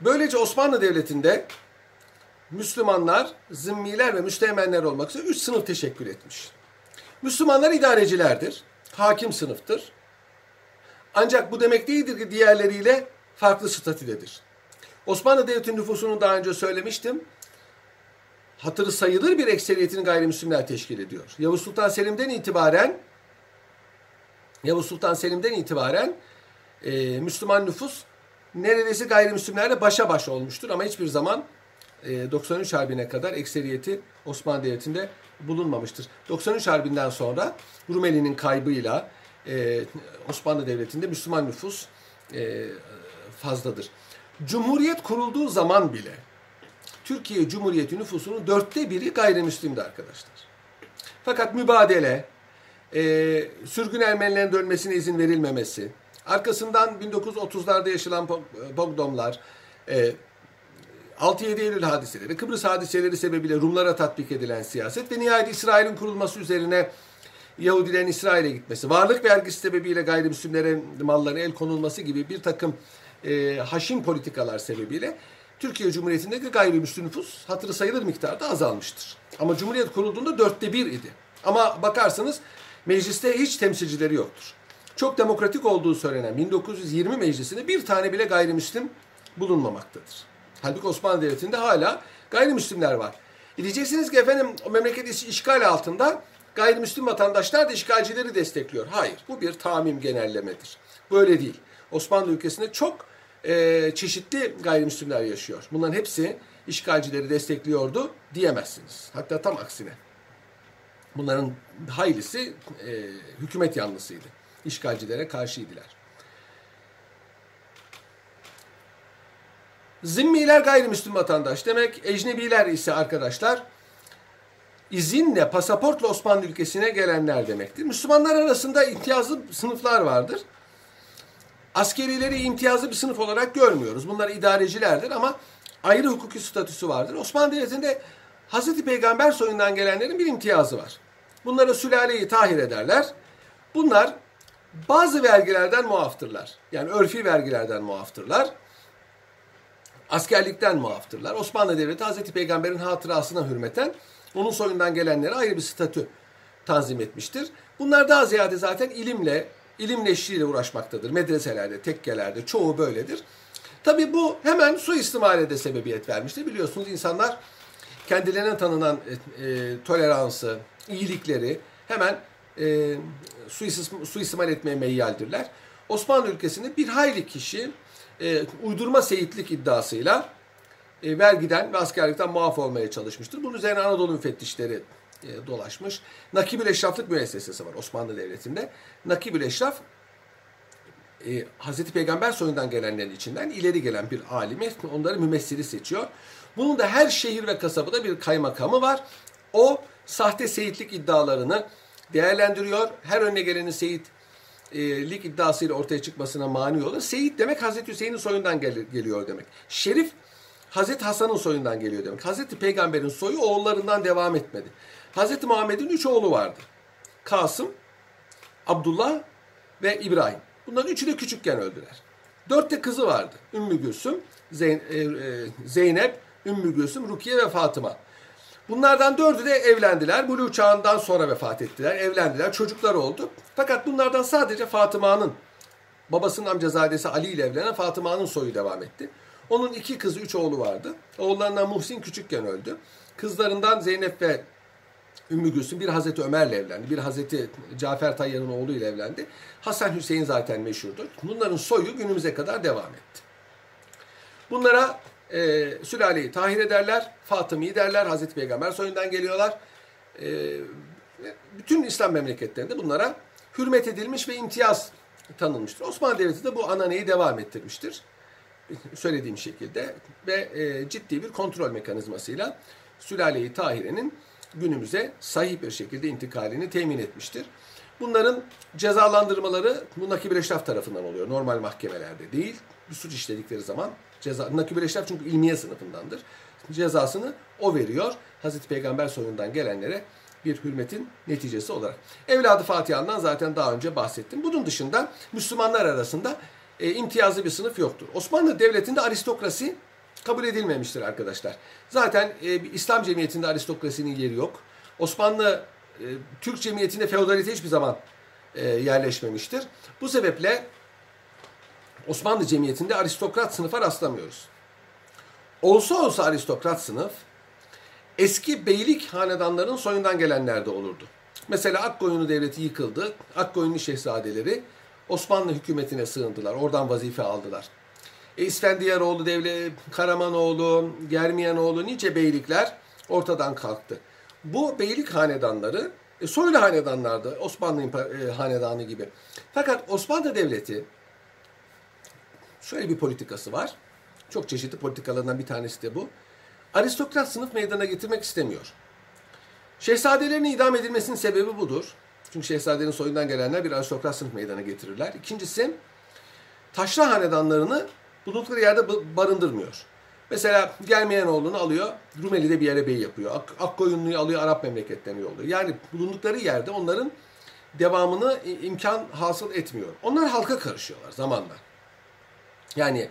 Böylece Osmanlı Devleti'nde Müslümanlar, zimmiler ve müsteğmenler olmak üzere üç sınıf teşekkül etmiş. Müslümanlar idarecilerdir, hakim sınıftır. Ancak bu demek değildir ki diğerleriyle farklı statüdedir. Osmanlı Devleti nüfusunu daha önce söylemiştim. Hatırı sayılır bir ekseriyetini gayrimüslimler teşkil ediyor. Yavuz Sultan Selim'den itibaren Yavuz Sultan Selim'den itibaren e, Müslüman nüfus neredeyse gayrimüslimlerle başa baş olmuştur ama hiçbir zaman e, 93 Harbi'ne kadar ekseriyeti Osmanlı Devleti'nde bulunmamıştır. 93 Harbi'nden sonra Rumeli'nin kaybıyla e, Osmanlı Devleti'nde Müslüman nüfus e, fazladır. Cumhuriyet kurulduğu zaman bile Türkiye Cumhuriyeti nüfusunun dörtte biri gayrimüslimdi arkadaşlar. Fakat mübadele, e, sürgün Ermenilerin dönmesine izin verilmemesi, arkasından 1930'larda yaşanan pogromlar, e, 6-7 Eylül hadiseleri, Kıbrıs hadiseleri sebebiyle Rumlara tatbik edilen siyaset ve nihayet İsrail'in kurulması üzerine Yahudilerin İsrail'e gitmesi, varlık vergisi sebebiyle gayrimüslimlere mallarına el konulması gibi bir takım e, haşin politikalar sebebiyle Türkiye Cumhuriyeti'ndeki gayrimüslim nüfus hatırı sayılır miktarda azalmıştır. Ama Cumhuriyet kurulduğunda dörtte bir idi. Ama bakarsanız mecliste hiç temsilcileri yoktur. Çok demokratik olduğu söylenen 1920 meclisinde bir tane bile gayrimüslim bulunmamaktadır. Halbuki Osmanlı Devleti'nde hala gayrimüslimler var. E diyeceksiniz ki efendim o memleket işgal altında gayrimüslim vatandaşlar da işgalcileri destekliyor. Hayır bu bir tamim genellemedir. Böyle değil. Osmanlı ülkesinde çok e, çeşitli gayrimüslimler yaşıyor. Bunların hepsi işgalcileri destekliyordu diyemezsiniz. Hatta tam aksine. Bunların haylisi e, hükümet yanlısıydı. İşgalcilere karşıydılar. Zimmiler gayrimüslim vatandaş demek. Ecnebiler ise arkadaşlar izinle, pasaportla Osmanlı ülkesine gelenler demektir. Müslümanlar arasında imtiyazlı sınıflar vardır. Askerileri imtiyazlı bir sınıf olarak görmüyoruz. Bunlar idarecilerdir ama ayrı hukuki statüsü vardır. Osmanlı Devleti'nde Hazreti Peygamber soyundan gelenlerin bir imtiyazı var. Bunlara sülaleyi tahir ederler. Bunlar bazı vergilerden muaftırlar. Yani örfi vergilerden muaftırlar. Askerlikten muaftırlar. Osmanlı Devleti Hazreti Peygamber'in hatırasına hürmeten onun soyundan gelenlere ayrı bir statü tanzim etmiştir. Bunlar daha ziyade zaten ilimle, ilim neşriyle uğraşmaktadır. Medreselerde, tekkelerde çoğu böyledir. Tabi bu hemen suistimale de sebebiyet vermiştir. Biliyorsunuz insanlar kendilerine tanınan e, toleransı, iyilikleri hemen e, suistim, suistimal etmeye meyyaldirler. Osmanlı ülkesinde bir hayli kişi e, uydurma seyitlik iddiasıyla e, vergiden ve askerlikten muaf olmaya çalışmıştır. Bunun üzerine Anadolu müfettişleri e, dolaşmış. Nakibül Eşraflık müessesesi var Osmanlı Devleti'nde. Nakibül Eşraf e, Hazreti Peygamber soyundan gelenlerin içinden ileri gelen bir alimi onları mümessili seçiyor. Bunun da her şehir ve kasabada bir kaymakamı var. O sahte seyitlik iddialarını değerlendiriyor. Her önüne gelenin seyitlik iddiasıyla ortaya çıkmasına mani olur. Seyit demek Hazreti Hüseyin'in soyundan gel- geliyor demek. Şerif Hazreti Hasan'ın soyundan geliyor demek. Hazreti Peygamber'in soyu oğullarından devam etmedi. Hazreti Muhammed'in üç oğlu vardı. Kasım, Abdullah ve İbrahim. Bunların üçü de küçükken öldüler. Dört de kızı vardı. Ümmü Gülsüm, e, e, Zeynep, Ümmü Gülsüm, Rukiye ve Fatıma. Bunlardan dördü de evlendiler. Buluğ çağından sonra vefat ettiler. Evlendiler. Çocuklar oldu. Fakat bunlardan sadece Fatıma'nın babasının amcazadesi Ali ile evlenen Fatıma'nın soyu devam etti. Onun iki kızı, üç oğlu vardı. Oğullarından Muhsin küçükken öldü. Kızlarından Zeynep ve Ümmü Gülsüm bir Hazreti Ömer'le evlendi. Bir Hazreti Cafer Tayyar'ın oğluyla evlendi. Hasan Hüseyin zaten meşhurdur. Bunların soyu günümüze kadar devam etti. Bunlara e, sülaleyi tahir ederler. Fatımi'yi derler. Hazreti Peygamber soyundan geliyorlar. E, bütün İslam memleketlerinde bunlara hürmet edilmiş ve imtiyaz tanınmıştır. Osmanlı Devleti de bu ananeyi devam ettirmiştir. Söylediğim şekilde ve e, ciddi bir kontrol mekanizmasıyla sülaleyi tahirenin günümüze sahih bir şekilde intikalini temin etmiştir. Bunların cezalandırmaları bu nakib eşraf tarafından oluyor. Normal mahkemelerde değil. Bir suç işledikleri zaman ceza nakib eşraf çünkü ilmiye sınıfındandır. Cezasını o veriyor. Hazreti Peygamber soyundan gelenlere bir hürmetin neticesi olarak. Evladı Fatiha'ndan zaten daha önce bahsettim. Bunun dışında Müslümanlar arasında e, imtiyazlı bir sınıf yoktur. Osmanlı Devleti'nde aristokrasi kabul edilmemiştir arkadaşlar. Zaten e, İslam cemiyetinde aristokrasinin yeri yok. Osmanlı e, Türk cemiyetinde feodalite hiçbir zaman e, yerleşmemiştir. Bu sebeple Osmanlı cemiyetinde aristokrat sınıfa rastlamıyoruz. Olsa olsa aristokrat sınıf eski beylik hanedanların soyundan gelenler de olurdu. Mesela Akkoyunlu Devleti yıkıldı. Akkoyunlu şehzadeleri Osmanlı hükümetine sığındılar. Oradan vazife aldılar. E, İsfendiyaroğlu, Devlet, Karamanoğlu, Germiyanoğlu nice beylikler ortadan kalktı. Bu beylik hanedanları e, soylu hanedanlardı. Osmanlı e, hanedanı gibi. Fakat Osmanlı Devleti şöyle bir politikası var. Çok çeşitli politikalarından bir tanesi de bu. Aristokrat sınıf meydana getirmek istemiyor. Şehzadelerin idam edilmesinin sebebi budur. Çünkü şehzadenin soyundan gelenler bir aristokrat sınıf meydana getirirler. İkincisi, taşra hanedanlarını bulundukları yerde barındırmıyor. Mesela Germiyanoğlu'nu alıyor, Rumeli'de bir yere bey yapıyor. Ak Akkoyunlu'yu alıyor, Arap memleketlerine yolluyor. Yani bulundukları yerde onların devamını imkan hasıl etmiyor. Onlar halka karışıyorlar zamanla. Yani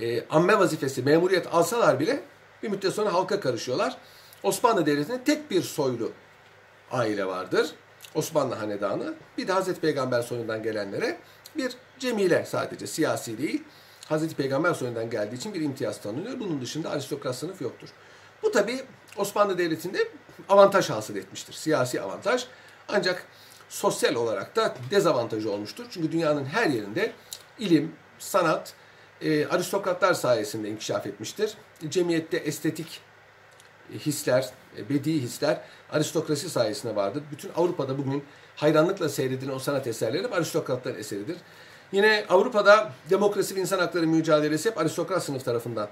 e, amme vazifesi, memuriyet alsalar bile bir müddet sonra halka karışıyorlar. Osmanlı Devleti'nde tek bir soylu aile vardır. Osmanlı Hanedanı. Bir de Hazreti Peygamber soyundan gelenlere bir cemile sadece siyasi değil. Hazreti Peygamber soyundan geldiği için bir imtiyaz tanınıyor. Bunun dışında aristokrat sınıf yoktur. Bu tabi Osmanlı Devleti'nde avantaj hasıl etmiştir. Siyasi avantaj. Ancak sosyal olarak da dezavantajı olmuştur. Çünkü dünyanın her yerinde ilim, sanat, e, aristokratlar sayesinde inkişaf etmiştir. Cemiyette estetik hisler, e, bedi hisler aristokrasi sayesinde vardır. Bütün Avrupa'da bugün hayranlıkla seyredilen o sanat eserleri aristokratların eseridir. Yine Avrupa'da demokrasi ve insan hakları mücadelesi hep aristokrat sınıf tarafından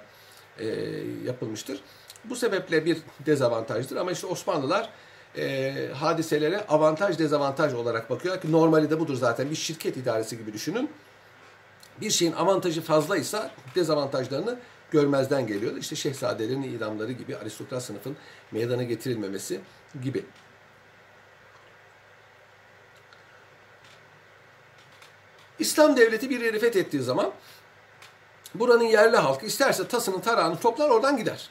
e, yapılmıştır. Bu sebeple bir dezavantajdır ama işte Osmanlılar e, hadiselere avantaj dezavantaj olarak bakıyor ki normali de budur zaten bir şirket idaresi gibi düşünün. Bir şeyin avantajı fazlaysa dezavantajlarını görmezden geliyordu. İşte şehzadelerin idamları gibi aristokrat sınıfın meydana getirilmemesi gibi. İslam devleti bir yeri fethettiği zaman buranın yerli halkı isterse tasını tarağını toplar oradan gider.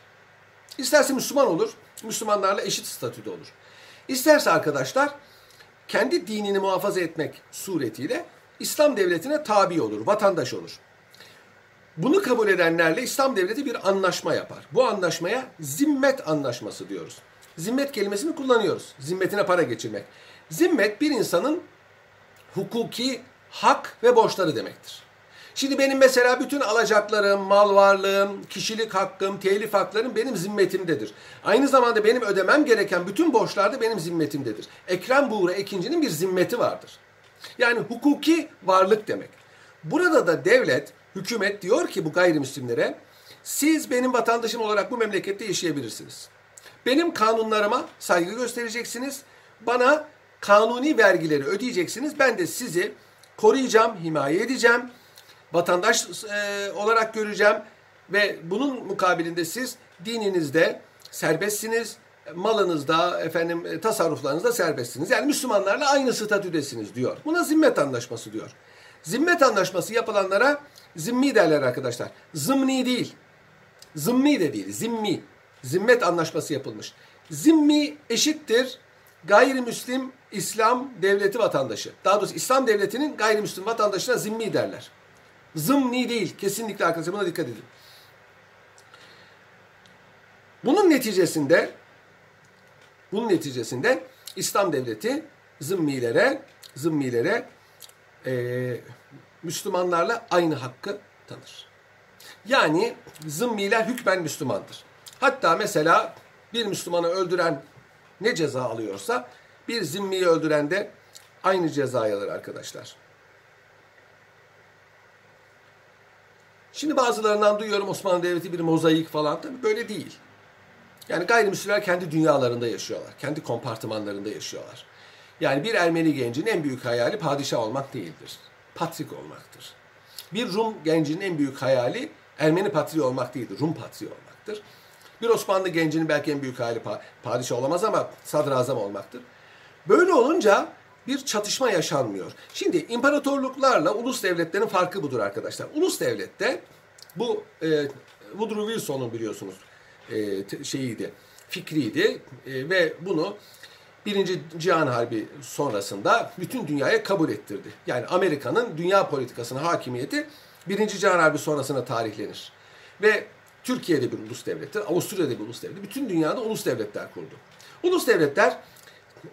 İsterse Müslüman olur, Müslümanlarla eşit statüde olur. İsterse arkadaşlar kendi dinini muhafaza etmek suretiyle İslam devletine tabi olur, vatandaş olur. Bunu kabul edenlerle İslam devleti bir anlaşma yapar. Bu anlaşmaya zimmet anlaşması diyoruz. Zimmet kelimesini kullanıyoruz. Zimmetine para geçirmek. Zimmet bir insanın hukuki hak ve borçları demektir. Şimdi benim mesela bütün alacaklarım, mal varlığım, kişilik hakkım, telif haklarım benim zimmetimdedir. Aynı zamanda benim ödemem gereken bütün borçlar da benim zimmetimdedir. Ekrem Buğra ikincinin bir zimmeti vardır. Yani hukuki varlık demek. Burada da devlet, hükümet diyor ki bu gayrimüslimlere siz benim vatandaşım olarak bu memlekette yaşayabilirsiniz. Benim kanunlarıma saygı göstereceksiniz. Bana kanuni vergileri ödeyeceksiniz. Ben de sizi koruyacağım, himaye edeceğim. Vatandaş e, olarak göreceğim ve bunun mukabilinde siz dininizde serbestsiniz, malınızda, efendim e, tasarruflarınızda serbestsiniz. Yani Müslümanlarla aynı statüdesiniz diyor. Buna zimmet anlaşması diyor. Zimmet anlaşması yapılanlara zimmi derler arkadaşlar. Zımni değil. Zımmi de değil. Zimmi. Zimmet anlaşması yapılmış. Zimmi eşittir gayrimüslim İslam devleti vatandaşı. Daha doğrusu İslam devletinin gayrimüslim vatandaşına zimmi derler. Zımni değil. Kesinlikle arkadaşlar buna dikkat edin. Bunun neticesinde bunun neticesinde İslam devleti zımmilere zımmilere e, Müslümanlarla aynı hakkı tanır. Yani zımmiler hükmen Müslümandır. Hatta mesela bir Müslümanı öldüren ne ceza alıyorsa bir zimmiyi öldüren de aynı cezayı alır arkadaşlar. Şimdi bazılarından duyuyorum Osmanlı Devleti bir mozaik falan. Tabii böyle değil. Yani gayrimüslimler kendi dünyalarında yaşıyorlar. Kendi kompartımanlarında yaşıyorlar. Yani bir Ermeni gencin en büyük hayali padişah olmak değildir. Patrik olmaktır. Bir Rum gencinin en büyük hayali Ermeni patriği olmak değildir. Rum patriği olmaktır. Bir Osmanlı gencinin belki en büyük hayali padişah olamaz ama sadrazam olmaktır. Böyle olunca bir çatışma yaşanmıyor. Şimdi imparatorluklarla ulus devletlerin farkı budur arkadaşlar. Ulus devlette bu e, Woodrow Wilson'un biliyorsunuz e, şeyiydi, fikriydi E, ve bunu Birinci Cihan Harbi sonrasında bütün dünyaya kabul ettirdi. Yani Amerika'nın dünya politikasına hakimiyeti Birinci Cihan Harbi sonrasına tarihlenir. Ve Türkiye'de bir ulus devlettir, Avusturya'da bir ulus devlettir. Bütün dünyada ulus devletler kurdu. Ulus devletler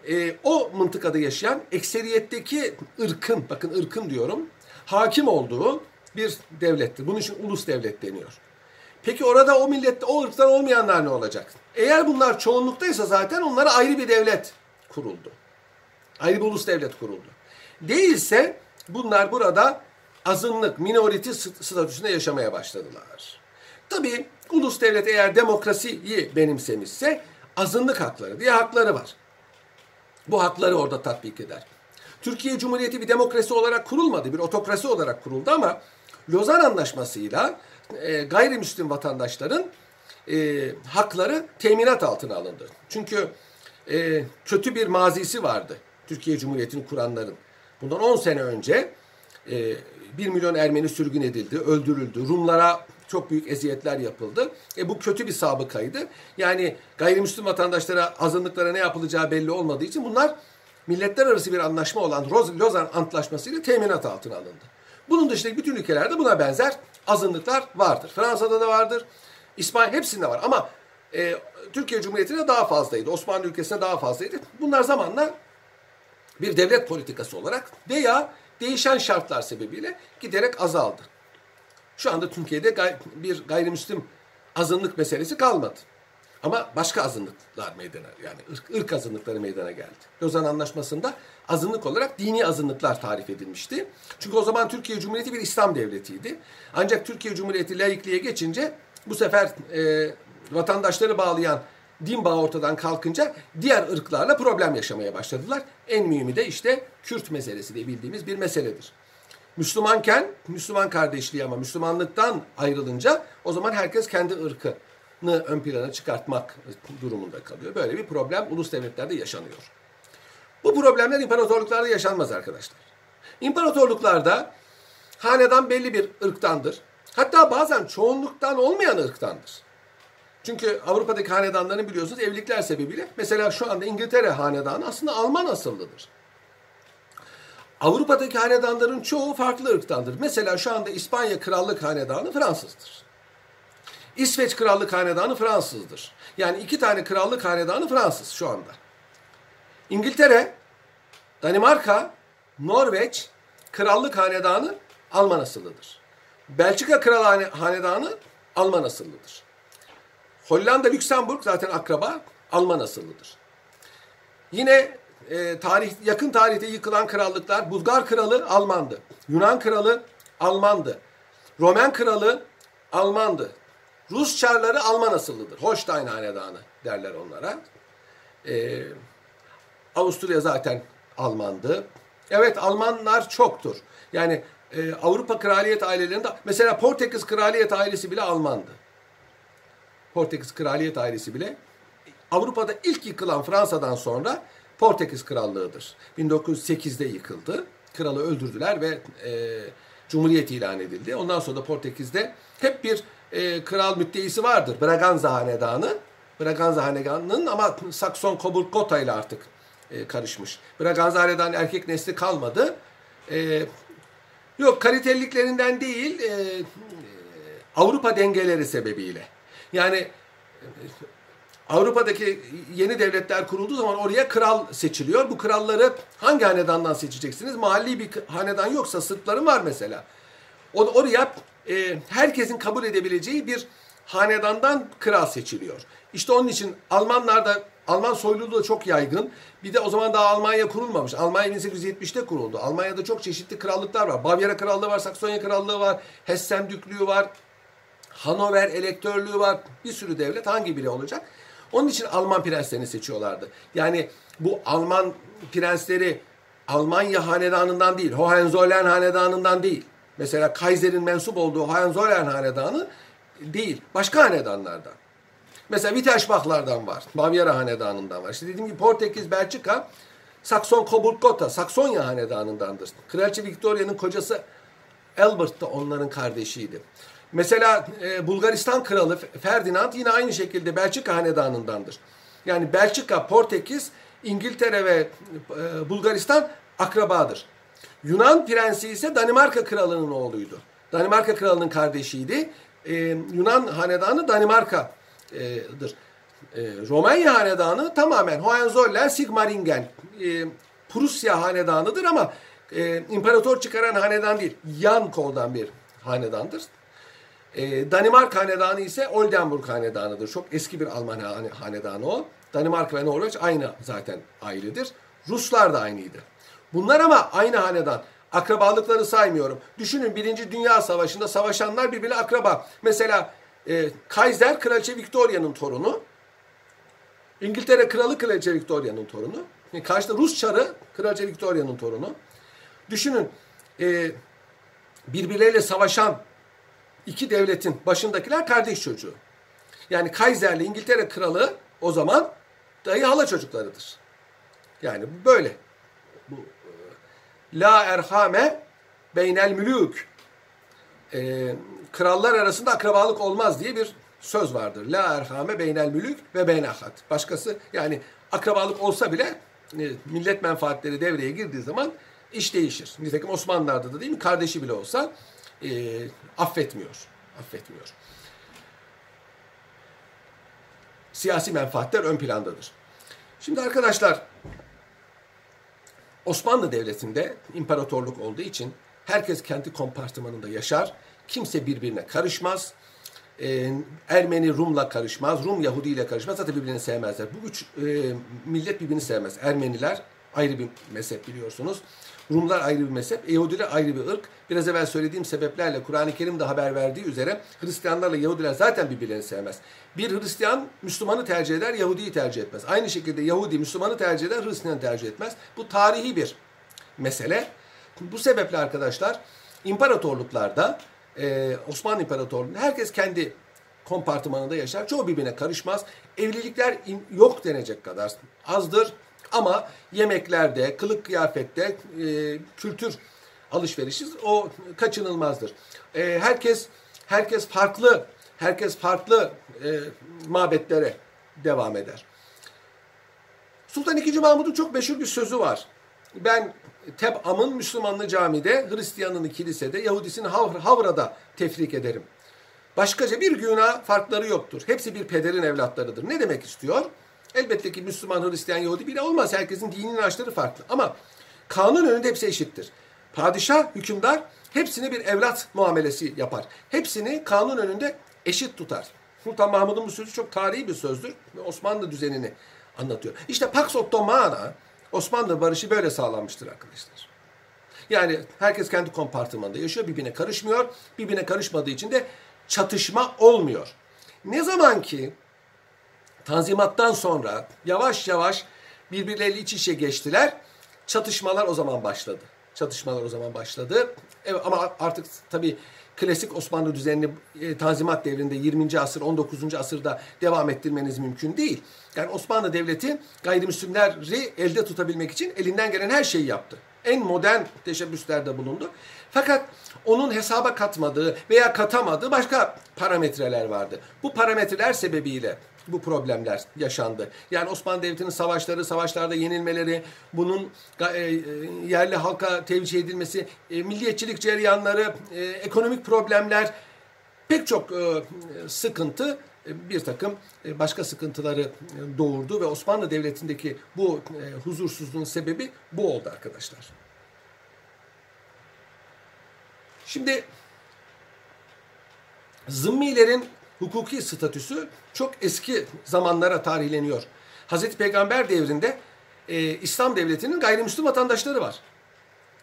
e, o mıntıkada yaşayan ekseriyetteki ırkın, bakın ırkın diyorum, hakim olduğu bir devlettir. Bunun için ulus devlet deniyor. Peki orada o millette, o ırktan olmayanlar ne olacak? Eğer bunlar çoğunluktaysa zaten onlara ayrı bir devlet kuruldu. Ayrı bir ulus devlet kuruldu. Değilse bunlar burada azınlık, minority statüsünde yaşamaya başladılar. Tabii ulus devlet eğer demokrasiyi benimsemişse azınlık hakları diye hakları var. Bu hakları orada tatbik eder. Türkiye Cumhuriyeti bir demokrasi olarak kurulmadı, bir otokrasi olarak kuruldu ama Lozan Anlaşması'yla e, gayrimüslim vatandaşların e, hakları teminat altına alındı. Çünkü e, kötü bir mazisi vardı Türkiye Cumhuriyeti'ni kuranların. Bundan 10 sene önce e, 1 milyon Ermeni sürgün edildi, öldürüldü. Rumlara çok büyük eziyetler yapıldı. E, bu kötü bir sabıkaydı. Yani gayrimüslim vatandaşlara, azınlıklara ne yapılacağı belli olmadığı için bunlar milletler arası bir anlaşma olan Lozan Antlaşması ile teminat altına alındı. Bunun dışındaki bütün ülkelerde buna benzer azınlıklar vardır. Fransa'da da vardır. İspanya hepsinde var ama e, Türkiye Cumhuriyeti'ne daha fazlaydı. Osmanlı ülkesine daha fazlaydı. Bunlar zamanla bir devlet politikası olarak veya değişen şartlar sebebiyle giderek azaldı. Şu anda Türkiye'de gay bir gayrimüslim azınlık meselesi kalmadı. Ama başka azınlıklar meydana yani ırk, ırk azınlıkları meydana geldi. Lozan Anlaşması'nda azınlık olarak dini azınlıklar tarif edilmişti. Çünkü o zaman Türkiye Cumhuriyeti bir İslam devletiydi. Ancak Türkiye Cumhuriyeti laikliğe geçince bu sefer e, vatandaşları bağlayan din bağı ortadan kalkınca diğer ırklarla problem yaşamaya başladılar. En mühimi de işte Kürt meselesi diye bildiğimiz bir meseledir. Müslümanken Müslüman kardeşliği ama Müslümanlıktan ayrılınca o zaman herkes kendi ırkını ön plana çıkartmak durumunda kalıyor. Böyle bir problem ulus devletlerde yaşanıyor. Bu problemler imparatorluklarda yaşanmaz arkadaşlar. İmparatorluklarda hanedan belli bir ırktandır. Hatta bazen çoğunluktan olmayan ırktandır. Çünkü Avrupa'daki hanedanların biliyorsunuz evlilikler sebebiyle mesela şu anda İngiltere hanedanı aslında Alman asıllıdır. Avrupa'daki hanedanların çoğu farklı ırktandır. Mesela şu anda İspanya Krallık Hanedanı Fransızdır. İsveç Krallık Hanedanı Fransızdır. Yani iki tane krallık hanedanı Fransız şu anda. İngiltere, Danimarka, Norveç Krallık Hanedanı Alman asıllıdır. Belçika Kral Hanedanı Alman asıllıdır. Hollanda, Lüksemburg zaten akraba Alman asıllıdır. Yine e, tarih yakın tarihte yıkılan krallıklar Bulgar kralı Almandı. Yunan kralı Almandı. Roman kralı Almandı. Rus çarları Alman asıllıdır. Holstein hanedanı derler onlara. Ee, Avusturya zaten Almandı. Evet Almanlar çoktur. Yani e, Avrupa kraliyet ailelerinde mesela Portekiz kraliyet ailesi bile Almandı. Portekiz kraliyet ailesi bile Avrupa'da ilk yıkılan Fransa'dan sonra Portekiz krallığıdır. 1908'de yıkıldı. Kralı öldürdüler ve e, Cumhuriyet ilan edildi. Ondan sonra da Portekiz'de hep bir e, kral mütteisi vardır. Braganza Hanedanı. Braganza Hanedanı'nın ama Sakson Coburg Gotha ile artık e, karışmış. Braganza Hanedanı erkek nesli kalmadı. E, yok kaliteliliklerinden değil e, Avrupa dengeleri sebebiyle. Yani e, Avrupa'daki yeni devletler kurulduğu zaman oraya kral seçiliyor. Bu kralları hangi hanedandan seçeceksiniz? Mahalli bir hanedan yoksa Sırpların var mesela. O, oraya e, herkesin kabul edebileceği bir hanedandan kral seçiliyor. İşte onun için Almanlarda Alman soyluluğu da çok yaygın. Bir de o zaman daha Almanya kurulmamış. Almanya 1870'te kuruldu. Almanya'da çok çeşitli krallıklar var. Bavyera Krallığı var, Saksonya Krallığı var, Hessen Düklüğü var, Hanover Elektörlüğü var. Bir sürü devlet hangi biri olacak? Onun için Alman prenslerini seçiyorlardı. Yani bu Alman prensleri Almanya hanedanından değil, Hohenzollern hanedanından değil. Mesela Kaiser'in mensup olduğu Hohenzollern hanedanı değil, başka hanedanlardan. Mesela Wittelsbach'lardan var, Bavyera hanedanından var. İşte dediğim gibi Portekiz, Belçika, Sakson Coburg Gotha, Saksonya hanedanındandır. Kraliçe Victoria'nın kocası Albert da onların kardeşiydi. Mesela e, Bulgaristan kralı Ferdinand yine aynı şekilde Belçika hanedanındandır. Yani Belçika, Portekiz, İngiltere ve e, Bulgaristan akrabadır. Yunan prensi ise Danimarka kralının oğluydu. Danimarka kralının kardeşiydi. E, Yunan hanedanı Danimarka'dır. E, Romanya hanedanı tamamen Hohenzollern, Sigmaringen, e, Prusya hanedanıdır ama e, imparator çıkaran hanedan değil. Yan koldan bir hanedandır. E, Danimarka hanedanı ise Oldenburg hanedanıdır. Çok eski bir Alman hanedanı o. Danimarka ve Norveç aynı zaten ailedir. Ruslar da aynıydı. Bunlar ama aynı hanedan. Akrabalıkları saymıyorum. Düşünün Birinci Dünya Savaşı'nda savaşanlar birbirine akraba. Mesela e, Kaiser Kraliçe Victoria'nın torunu. İngiltere Kralı Kraliçe Victoria'nın torunu. E, karşıda Rus Çarı Kraliçe Victoria'nın torunu. Düşünün e, birbirleriyle savaşan iki devletin başındakiler kardeş çocuğu. Yani Kaiser'le İngiltere Kralı o zaman dayı hala çocuklarıdır. Yani böyle. La erhame beynel mülük. E, krallar arasında akrabalık olmaz diye bir söz vardır. La erhame beynel mülük ve beynahat. Başkası yani akrabalık olsa bile e, millet menfaatleri devreye girdiği zaman iş değişir. Nitekim Osmanlılar'da da değil mi? Kardeşi bile olsa e, affetmiyor. Affetmiyor. Siyasi menfaatler ön plandadır. Şimdi arkadaşlar Osmanlı Devleti'nde imparatorluk olduğu için herkes kendi kompartımanında yaşar. Kimse birbirine karışmaz. Ee, Ermeni Rum'la karışmaz. Rum Yahudi ile karışmaz. Zaten birbirini sevmezler. Bu üç e, millet birbirini sevmez. Ermeniler ayrı bir mezhep biliyorsunuz. Rumlar ayrı bir mezhep, Yahudiler ayrı bir ırk. Biraz evvel söylediğim sebeplerle Kur'an-ı Kerim de haber verdiği üzere Hristiyanlarla Yahudiler zaten birbirlerini sevmez. Bir Hristiyan Müslümanı tercih eder, Yahudi'yi tercih etmez. Aynı şekilde Yahudi Müslümanı tercih eder, Hristiyanı tercih etmez. Bu tarihi bir mesele. Bu sebeple arkadaşlar imparatorluklarda e, Osmanlı İmparatorluğu'nda herkes kendi kompartımanında yaşar. Çoğu birbirine karışmaz. Evlilikler yok denecek kadar azdır. Ama yemeklerde, kılık kıyafette, e, kültür alışverişi o kaçınılmazdır. E, herkes herkes farklı, herkes farklı e, mabetlere devam eder. Sultan II. Mahmud'un çok meşhur bir sözü var. Ben Teb'am'ın Müslümanlı camide, Hristiyanını kilisede, Yahudisini Havr Havra'da tefrik ederim. Başkaca bir günah farkları yoktur. Hepsi bir pederin evlatlarıdır. Ne demek istiyor? Elbette ki Müslüman, Hristiyan, Yahudi bile olmaz. Herkesin dini inançları farklı. Ama kanun önünde hepsi eşittir. Padişah, hükümdar hepsini bir evlat muamelesi yapar. Hepsini kanun önünde eşit tutar. Sultan Mahmud'un bu sözü çok tarihi bir sözdür ve Osmanlı düzenini anlatıyor. İşte Pax Ottomana Osmanlı barışı böyle sağlanmıştır arkadaşlar. Yani herkes kendi kompartımanında yaşıyor, birbirine karışmıyor. Birbirine karışmadığı için de çatışma olmuyor. Ne zaman ki Tanzimattan sonra yavaş yavaş birbirleriyle iç içe geçtiler. Çatışmalar o zaman başladı. Çatışmalar o zaman başladı. Evet, ama artık tabii klasik Osmanlı düzenini e, Tanzimat devrinde 20. asır 19. asırda devam ettirmeniz mümkün değil. Yani Osmanlı Devleti gayrimüslimleri elde tutabilmek için elinden gelen her şeyi yaptı. En modern teşebbüslerde bulundu. Fakat onun hesaba katmadığı veya katamadığı başka parametreler vardı. Bu parametreler sebebiyle bu problemler yaşandı. Yani Osmanlı Devleti'nin savaşları, savaşlarda yenilmeleri, bunun e, e, yerli halka tevcih edilmesi, e, milliyetçilik cereyanları, ekonomik problemler, pek çok sıkıntı bir takım başka sıkıntıları doğurdu ve Osmanlı Devleti'ndeki bu huzursuzluğun sebebi bu oldu arkadaşlar. Şimdi Zımmilerin hukuki statüsü çok eski zamanlara tarihleniyor. Hazreti Peygamber devrinde e, İslam devletinin gayrimüslim vatandaşları var.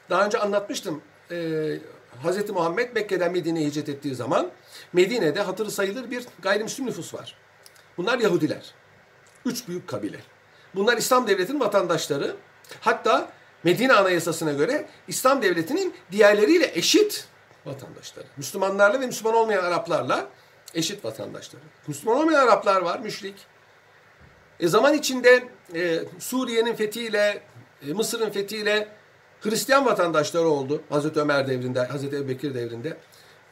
Daha önce anlatmıştım. E, Hazreti Muhammed Mekke'den Medine'ye hicret ettiği zaman Medine'de hatırı sayılır bir gayrimüslim nüfus var. Bunlar Yahudiler. Üç büyük kabile. Bunlar İslam devletinin vatandaşları. Hatta Medine Anayasası'na göre İslam devletinin diğerleriyle eşit vatandaşları. Müslümanlarla ve Müslüman olmayan Araplarla eşit vatandaşları. Müslüman olmayan Araplar var, müşrik. E zaman içinde e, Suriye'nin fethiyle, e, Mısır'ın fethiyle Hristiyan vatandaşları oldu. Hazreti Ömer devrinde, Hazreti Ebubekir devrinde.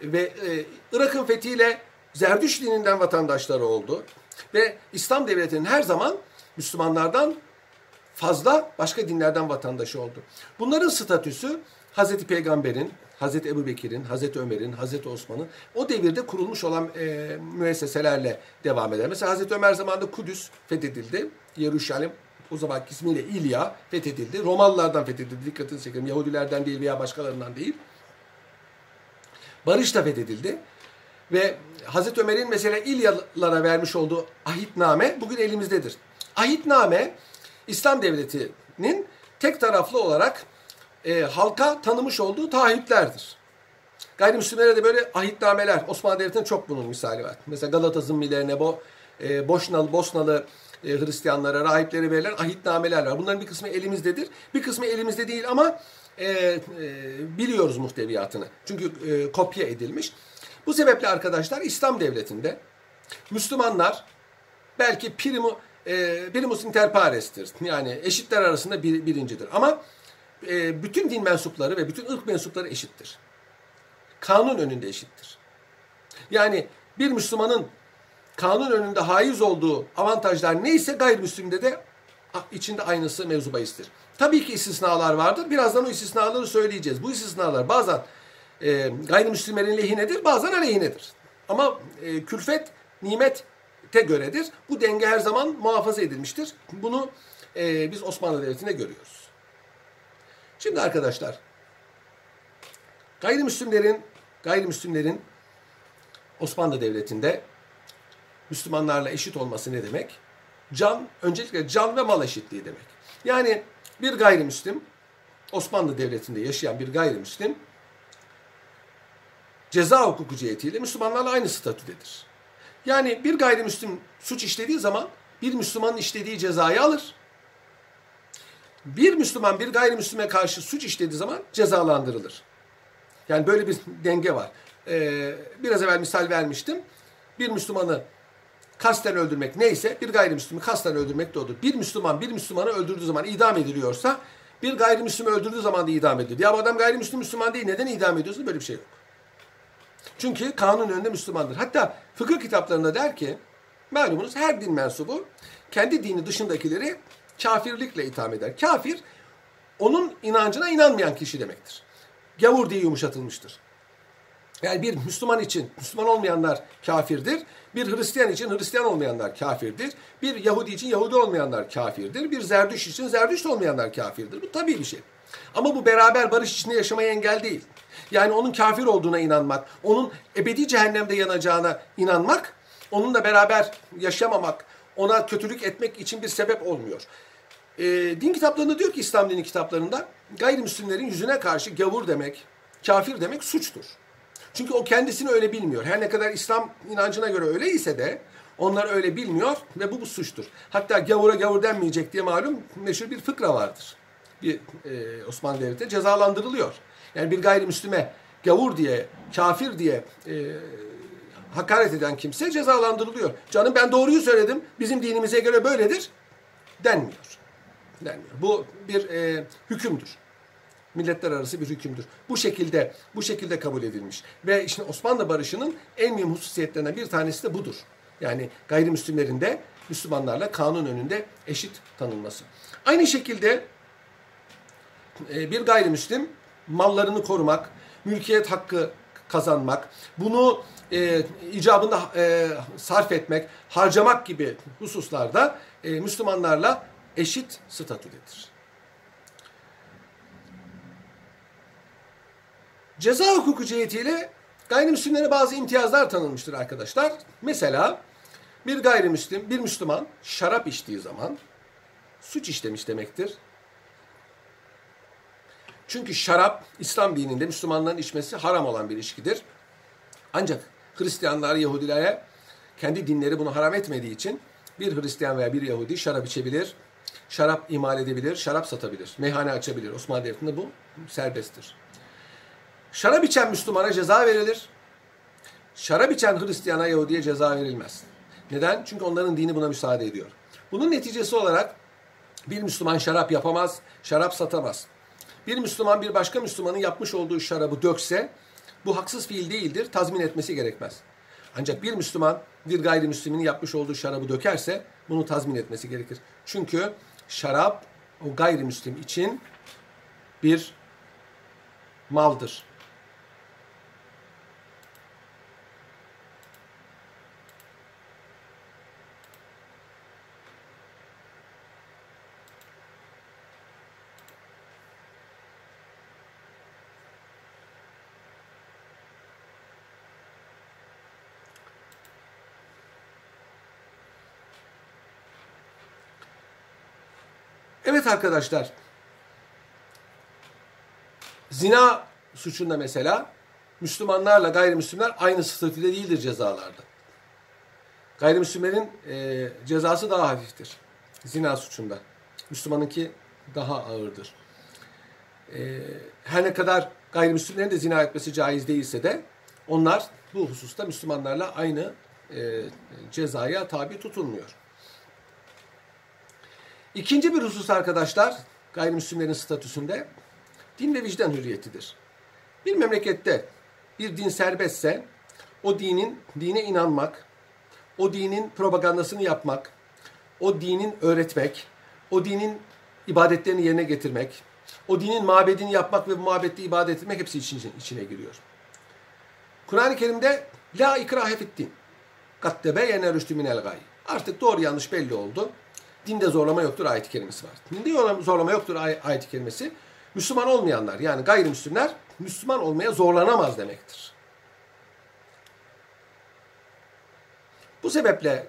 ve e, Irak'ın fethiyle Zerdüş dininden vatandaşları oldu. Ve İslam devletinin her zaman Müslümanlardan fazla başka dinlerden vatandaşı oldu. Bunların statüsü Hazreti Peygamber'in, Hazreti Ebu Bekir'in, Hazreti Ömer'in, Hazreti Osman'ın o devirde kurulmuş olan e, müesseselerle devam eder. Mesela Hazreti Ömer zamanında Kudüs fethedildi. Yeruşalim o zaman ismiyle İlya fethedildi. Romalılardan fethedildi. Dikkatini çekelim. Yahudilerden değil veya başkalarından değil. Barış da fethedildi. Ve Hazreti Ömer'in mesela İlyalara vermiş olduğu ahitname bugün elimizdedir. Ahitname İslam Devleti'nin tek taraflı olarak e, halka tanımış olduğu taahhütlerdir. Gayrimüslimlere de böyle ahitnameler, Osmanlı Devleti'nin çok bunun misali var. Mesela Galata zımmilerine, bo, e, Boşnalı, Bosnalı e, Hristiyanlara, rahiplere verilen ahitnameler var. Bunların bir kısmı elimizdedir, bir kısmı elimizde değil ama e, e, biliyoruz muhteviyatını. Çünkü e, kopya edilmiş. Bu sebeple arkadaşlar İslam Devleti'nde Müslümanlar belki primu, e, primus inter pares'tir. Yani eşitler arasında bir, birincidir. Ama e, bütün din mensupları ve bütün ırk mensupları eşittir. Kanun önünde eşittir. Yani bir Müslümanın kanun önünde haiz olduğu avantajlar neyse gayrimüslimde de içinde aynısı mevzu bahistir. Tabii ki istisnalar vardır. Birazdan o istisnaları söyleyeceğiz. Bu istisnalar bazen e, gayrimüslimlerin lehinedir, bazen aleyhinedir. Ama e, külfet, nimete göredir. Bu denge her zaman muhafaza edilmiştir. Bunu e, biz Osmanlı Devleti'nde görüyoruz. Şimdi arkadaşlar, gayrimüslimlerin gayrimüslimlerin Osmanlı Devleti'nde Müslümanlarla eşit olması ne demek? Can, öncelikle can ve mal eşitliği demek. Yani bir gayrimüslim, Osmanlı Devleti'nde yaşayan bir gayrimüslim, ceza hukuku cihetiyle Müslümanlarla aynı statüdedir. Yani bir gayrimüslim suç işlediği zaman bir Müslümanın işlediği cezayı alır. Bir Müslüman bir gayrimüslime karşı suç işlediği zaman cezalandırılır. Yani böyle bir denge var. Ee, biraz evvel misal vermiştim. Bir Müslümanı kasten öldürmek neyse bir gayrimüslimi kasten öldürmek de odur. Bir Müslüman bir Müslümanı öldürdüğü zaman idam ediliyorsa bir gayrimüslimi öldürdüğü zaman da idam edilir. Ya bu adam gayrimüslim Müslüman değil neden idam ediyorsun? Böyle bir şey yok. Çünkü kanun önünde Müslümandır. Hatta fıkıh kitaplarında der ki malumunuz her din mensubu kendi dini dışındakileri kafirlikle itham eder. Kafir onun inancına inanmayan kişi demektir. Gavur diye yumuşatılmıştır. Yani bir Müslüman için Müslüman olmayanlar kafirdir. Bir Hristiyan için Hristiyan olmayanlar kafirdir. Bir Yahudi için Yahudi olmayanlar kafirdir. Bir Zerdüş için Zerdüşt olmayanlar kafirdir. Bu tabii bir şey. Ama bu beraber barış içinde yaşamaya engel değil. Yani onun kafir olduğuna inanmak, onun ebedi cehennemde yanacağına inanmak, onunla beraber yaşamamak, ona kötülük etmek için bir sebep olmuyor. E, din kitaplarında diyor ki İslam dini kitaplarında gayrimüslimlerin yüzüne karşı gavur demek, kafir demek suçtur. Çünkü o kendisini öyle bilmiyor. Her ne kadar İslam inancına göre öyleyse de onlar öyle bilmiyor ve bu bu suçtur. Hatta gavura gavur denmeyecek diye malum meşhur bir fıkra vardır. Bir e, Osmanlı Devleti cezalandırılıyor. Yani bir gayrimüslime gavur diye, kafir diye e, hakaret eden kimse cezalandırılıyor. Canım ben doğruyu söyledim, bizim dinimize göre böyledir denmiyor. denmiyor. Bu bir e, hükümdür milletler arası bir hükümdür. Bu şekilde bu şekilde kabul edilmiş. Ve işte Osmanlı barışının en mühim hususiyetlerinden bir tanesi de budur. Yani gayrimüslimlerin de Müslümanlarla kanun önünde eşit tanınması. Aynı şekilde e, bir gayrimüslim mallarını korumak, mülkiyet hakkı kazanmak, bunu e, icabında e, sarf etmek, harcamak gibi hususlarda e, Müslümanlarla eşit statüdedir. Ceza hukuku cihetiyle gayrimüslimlere bazı imtiyazlar tanınmıştır arkadaşlar. Mesela bir gayrimüslim, bir Müslüman şarap içtiği zaman suç işlemiş demektir. Çünkü şarap İslam dininde Müslümanların içmesi haram olan bir içkidir. Ancak Hristiyanlar, Yahudilere kendi dinleri bunu haram etmediği için bir Hristiyan veya bir Yahudi şarap içebilir, şarap imal edebilir, şarap satabilir, meyhane açabilir. Osmanlı Devleti'nde bu serbesttir. Şarap içen Müslümana ceza verilir. Şarap içen Hristiyana Yahudiye ceza verilmez. Neden? Çünkü onların dini buna müsaade ediyor. Bunun neticesi olarak bir Müslüman şarap yapamaz, şarap satamaz. Bir Müslüman bir başka Müslümanın yapmış olduğu şarabı dökse Bu haksız fiil değildir, tazmin etmesi gerekmez. Ancak bir Müslüman bir gayrimüslimin yapmış olduğu şarabı dökerse bunu tazmin etmesi gerekir. Çünkü şarap o gayrimüslim için bir maldır. Evet arkadaşlar. Zina suçunda mesela Müslümanlarla gayrimüslimler aynı statüde değildir cezalarda. Gayrimüslimlerin e, cezası daha hafiftir. Zina suçunda. Müslümanınki daha ağırdır. E, her ne kadar gayrimüslimlerin de zina etmesi caiz değilse de onlar bu hususta Müslümanlarla aynı e, cezaya tabi tutulmuyor. İkinci bir husus arkadaşlar gayrimüslimlerin statüsünde din ve vicdan hürriyetidir. Bir memlekette bir din serbestse o dinin dine inanmak, o dinin propagandasını yapmak, o dinin öğretmek, o dinin ibadetlerini yerine getirmek, o dinin mabedini yapmak ve bu mabette ibadet etmek hepsi içine, içine giriyor. Kur'an-ı Kerim'de la ikrahe din. Kat tebeyyene rüştü minel gay. Artık doğru yanlış belli oldu. Dinde zorlama yoktur ayet-i kerimesi var. Dinde zorlama yoktur ay- ayet-i kerimesi. Müslüman olmayanlar yani gayrimüslimler Müslüman olmaya zorlanamaz demektir. Bu sebeple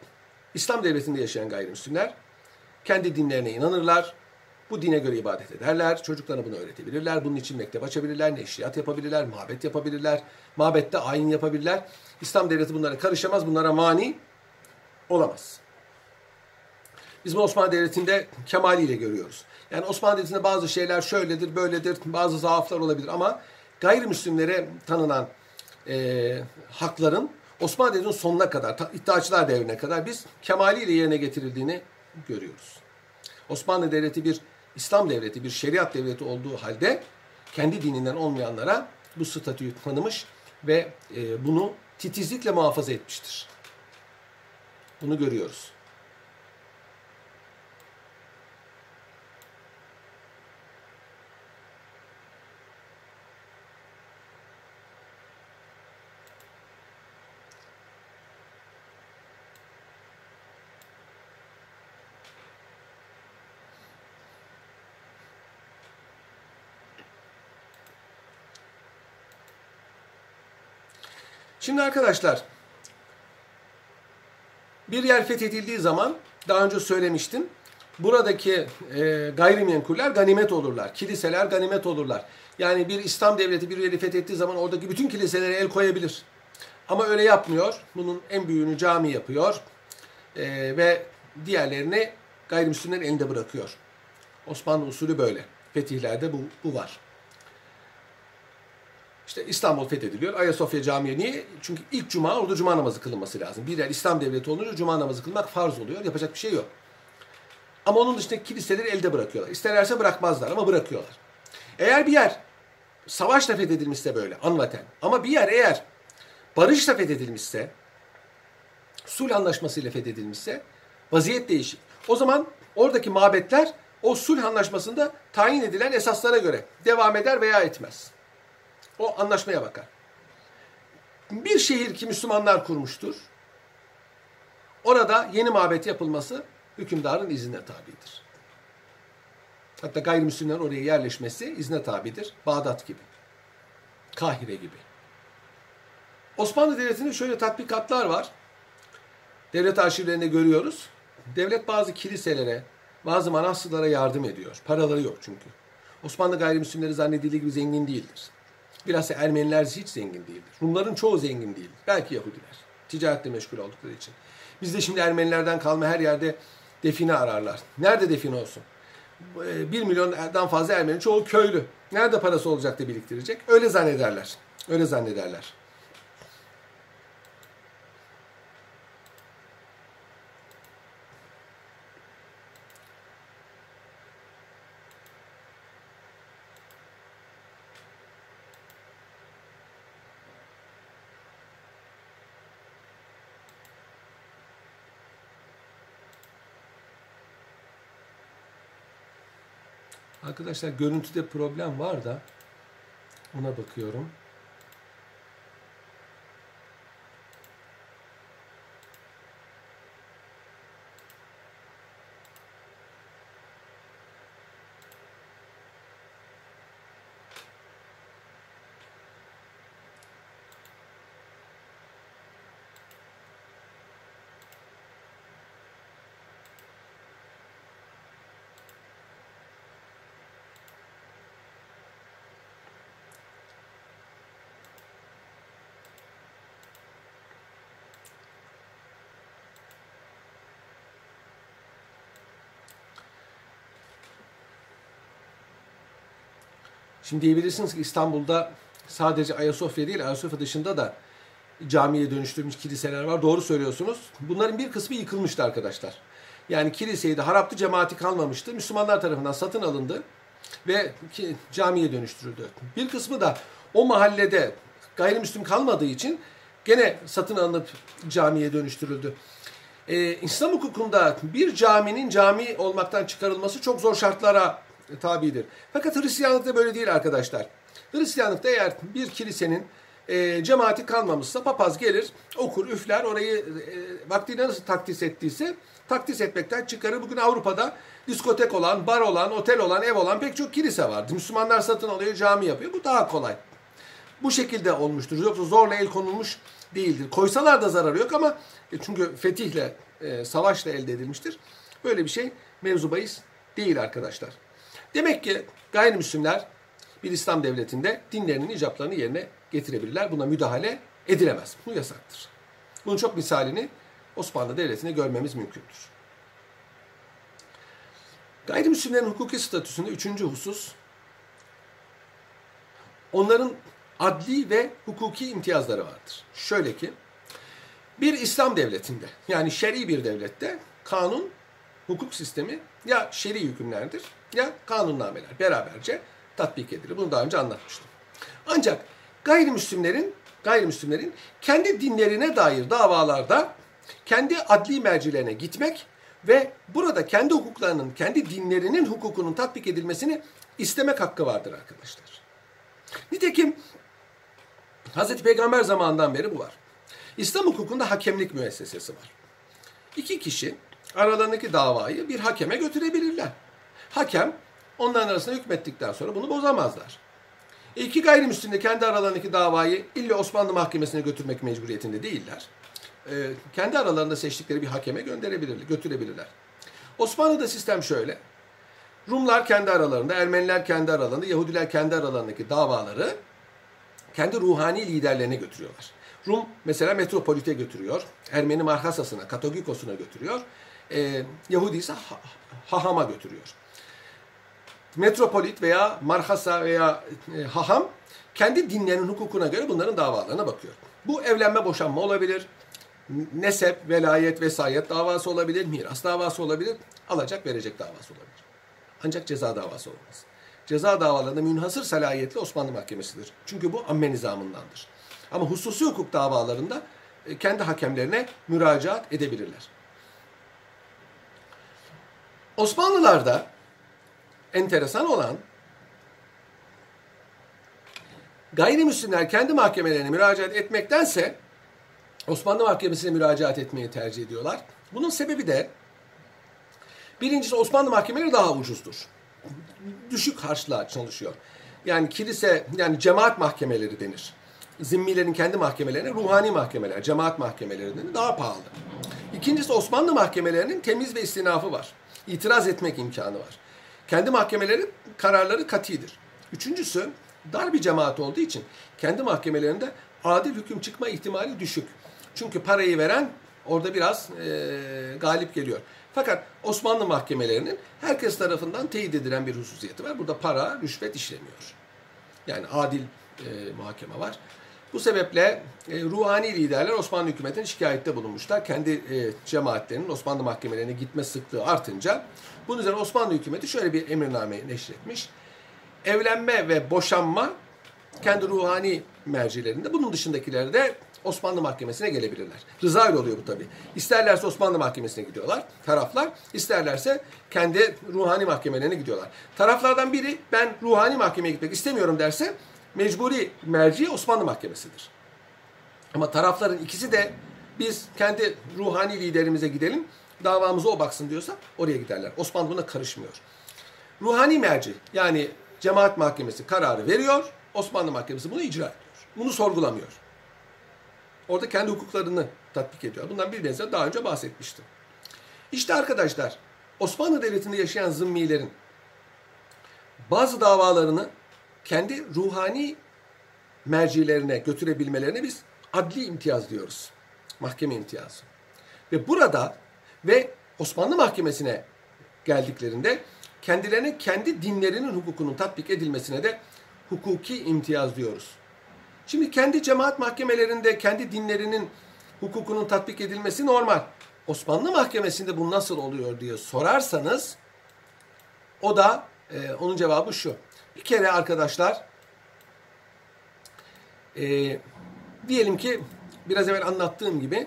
İslam devletinde yaşayan gayrimüslimler kendi dinlerine inanırlar. Bu dine göre ibadet ederler. Çocuklarına bunu öğretebilirler. Bunun için mektep açabilirler, neşriyat yapabilirler, mabet yapabilirler. Mabette ayin yapabilirler. İslam devleti bunlara karışamaz, bunlara mani olamaz. Biz bunu Osmanlı Devleti'nde kemaliyle görüyoruz. Yani Osmanlı Devleti'nde bazı şeyler şöyledir, böyledir, bazı zaaflar olabilir ama gayrimüslimlere tanınan e, hakların Osmanlı Devleti'nin sonuna kadar, iddiaçılar devrine kadar biz kemaliyle yerine getirildiğini görüyoruz. Osmanlı Devleti bir İslam devleti, bir şeriat devleti olduğu halde kendi dininden olmayanlara bu statüyü tanımış ve e, bunu titizlikle muhafaza etmiştir. Bunu görüyoruz. Şimdi arkadaşlar bir yer fethedildiği zaman daha önce söylemiştim. Buradaki e, gayrimenkuller ganimet olurlar. Kiliseler ganimet olurlar. Yani bir İslam devleti bir yeri fethettiği zaman oradaki bütün kiliselere el koyabilir. Ama öyle yapmıyor. Bunun en büyüğünü cami yapıyor. E, ve diğerlerini gayrimüslimlerin elinde bırakıyor. Osmanlı usulü böyle. Fetihlerde bu, bu var. İşte İstanbul fethediliyor. Ayasofya Camii niye? Çünkü ilk cuma orada cuma namazı kılınması lazım. Bir yer İslam devleti olunca cuma namazı kılmak farz oluyor. Yapacak bir şey yok. Ama onun dışındaki kiliseleri elde bırakıyorlar. İsterlerse bırakmazlar ama bırakıyorlar. Eğer bir yer savaşla fethedilmişse böyle anvaten ama bir yer eğer barışla fethedilmişse sulh anlaşmasıyla fethedilmişse vaziyet değişir. O zaman oradaki mabetler o sulh anlaşmasında tayin edilen esaslara göre devam eder veya etmez. O anlaşmaya bakar. Bir şehir ki Müslümanlar kurmuştur. Orada yeni mabet yapılması hükümdarın iznine tabidir. Hatta gayrimüslimlerin oraya yerleşmesi izne tabidir. Bağdat gibi. Kahire gibi. Osmanlı Devleti'nde şöyle tatbikatlar var. Devlet arşivlerinde görüyoruz. Devlet bazı kiliselere, bazı manastırlara yardım ediyor. Paraları yok çünkü. Osmanlı gayrimüslimleri zannedildiği gibi zengin değildir. Bilhassa Ermeniler hiç zengin değildir. Rumların çoğu zengin değildir. Belki Yahudiler. Ticaretle meşgul oldukları için. Bizde şimdi Ermenilerden kalma her yerde define ararlar. Nerede define olsun? Bir milyondan fazla Ermeni çoğu köylü. Nerede parası olacak da biriktirecek? Öyle zannederler. Öyle zannederler. Arkadaşlar görüntüde problem var da ona bakıyorum. Şimdi diyebilirsiniz ki İstanbul'da sadece Ayasofya değil, Ayasofya dışında da camiye dönüştürülmüş kiliseler var. Doğru söylüyorsunuz. Bunların bir kısmı yıkılmıştı arkadaşlar. Yani kiliseydi, haraptı cemaati kalmamıştı. Müslümanlar tarafından satın alındı ve camiye dönüştürüldü. Bir kısmı da o mahallede gayrimüslim kalmadığı için gene satın alınıp camiye dönüştürüldü. Ee, İslam hukukunda bir caminin cami olmaktan çıkarılması çok zor şartlara tabidir. Fakat Hristiyanlıkta böyle değil arkadaşlar. Hristiyanlıkta eğer bir kilisenin e, cemaati kalmamışsa papaz gelir, okur, üfler, orayı e, vaktinde nasıl takdis ettiyse takdis etmekten çıkarır. Bugün Avrupa'da diskotek olan, bar olan, otel olan, ev olan pek çok kilise var. Müslümanlar satın alıyor, cami yapıyor. Bu daha kolay. Bu şekilde olmuştur. Yoksa zorla el konulmuş değildir. Koysalar da zararı yok ama e, çünkü fetihle, e, savaşla elde edilmiştir. Böyle bir şey mevzu bahis değil arkadaşlar. Demek ki gayrimüslimler bir İslam devletinde dinlerinin icaplarını yerine getirebilirler. Buna müdahale edilemez. Bu yasaktır. Bunun çok misalini Osmanlı Devleti'nde görmemiz mümkündür. Gayrimüslimlerin hukuki statüsünde üçüncü husus, onların adli ve hukuki imtiyazları vardır. Şöyle ki, bir İslam devletinde, yani şer'i bir devlette kanun, hukuk sistemi ya şer'i hükümlerdir ya kanunnameler beraberce tatbik edilir. Bunu daha önce anlatmıştım. Ancak gayrimüslimlerin gayrimüslimlerin kendi dinlerine dair davalarda kendi adli mercilerine gitmek ve burada kendi hukuklarının, kendi dinlerinin hukukunun tatbik edilmesini istemek hakkı vardır arkadaşlar. Nitekim Hz. Peygamber zamanından beri bu var. İslam hukukunda hakemlik müessesesi var. İki kişi aralarındaki davayı bir hakeme götürebilirler. Hakem onların arasında hükmettikten sonra bunu bozamazlar. E iki gayrimüslim de kendi aralarındaki davayı illa Osmanlı Mahkemesi'ne götürmek mecburiyetinde değiller. E, kendi aralarında seçtikleri bir hakeme gönderebilirler, götürebilirler. Osmanlı'da sistem şöyle. Rumlar kendi aralarında, Ermeniler kendi aralarında, Yahudiler kendi aralarındaki davaları kendi ruhani liderlerine götürüyorlar. Rum mesela metropolite götürüyor. Ermeni Marhasasına, Katogikos'una götürüyor. Ee, Yahudi ise ha Haham'a götürüyor metropolit veya marhasa veya e, haham kendi dinlerinin hukukuna göre bunların davalarına bakıyor. Bu evlenme boşanma olabilir, nesep, velayet, vesayet davası olabilir, miras davası olabilir, alacak verecek davası olabilir. Ancak ceza davası olmaz. Ceza davalarında münhasır salayetli Osmanlı Mahkemesi'dir. Çünkü bu amme nizamındandır. Ama hususi hukuk davalarında e, kendi hakemlerine müracaat edebilirler. Osmanlılarda enteresan olan gayrimüslimler kendi mahkemelerine müracaat etmektense Osmanlı Mahkemesi'ne müracaat etmeyi tercih ediyorlar. Bunun sebebi de birincisi Osmanlı mahkemeleri daha ucuzdur. Düşük harçla çalışıyor. Yani kilise, yani cemaat mahkemeleri denir. Zimmilerin kendi mahkemelerine ruhani mahkemeler, cemaat mahkemeleri denir. Daha pahalı. İkincisi Osmanlı mahkemelerinin temiz ve istinafı var. İtiraz etmek imkanı var. Kendi mahkemeleri kararları katidir. Üçüncüsü dar bir cemaat olduğu için kendi mahkemelerinde adil hüküm çıkma ihtimali düşük. Çünkü parayı veren orada biraz e, galip geliyor. Fakat Osmanlı mahkemelerinin herkes tarafından teyit edilen bir hususiyeti var. Burada para, rüşvet işlemiyor. Yani adil e, muhakeme var. Bu sebeple e, ruhani liderler Osmanlı hükümetine şikayette bulunmuşlar. Kendi e, cemaatlerinin Osmanlı mahkemelerine gitme sıklığı artınca bunun üzerine Osmanlı hükümeti şöyle bir emirname neşretmiş. Evlenme ve boşanma kendi ruhani mercilerinde, bunun dışındakileri de Osmanlı Mahkemesi'ne gelebilirler. Rıza ile oluyor bu tabi. İsterlerse Osmanlı Mahkemesi'ne gidiyorlar taraflar. isterlerse kendi ruhani mahkemelerine gidiyorlar. Taraflardan biri ben ruhani mahkemeye gitmek istemiyorum derse mecburi merci Osmanlı Mahkemesi'dir. Ama tarafların ikisi de biz kendi ruhani liderimize gidelim, davamıza o baksın diyorsa oraya giderler. Osmanlı buna karışmıyor. Ruhani merci yani cemaat mahkemesi kararı veriyor, Osmanlı Mahkemesi bunu icra ediyor. Bunu sorgulamıyor. Orada kendi hukuklarını tatbik ediyor. Bundan bir benzer daha önce bahsetmiştim. İşte arkadaşlar Osmanlı Devleti'nde yaşayan zımmilerin bazı davalarını kendi ruhani mercilerine götürebilmelerine biz adli imtiyaz diyoruz. Mahkeme imtiyazı. Ve burada ve Osmanlı Mahkemesi'ne geldiklerinde kendilerine kendi dinlerinin hukukunun tatbik edilmesine de hukuki imtiyaz diyoruz. Şimdi kendi cemaat mahkemelerinde kendi dinlerinin hukukunun tatbik edilmesi normal. Osmanlı Mahkemesi'nde bu nasıl oluyor diye sorarsanız o da e, onun cevabı şu. Bir kere arkadaşlar e, diyelim ki biraz evvel anlattığım gibi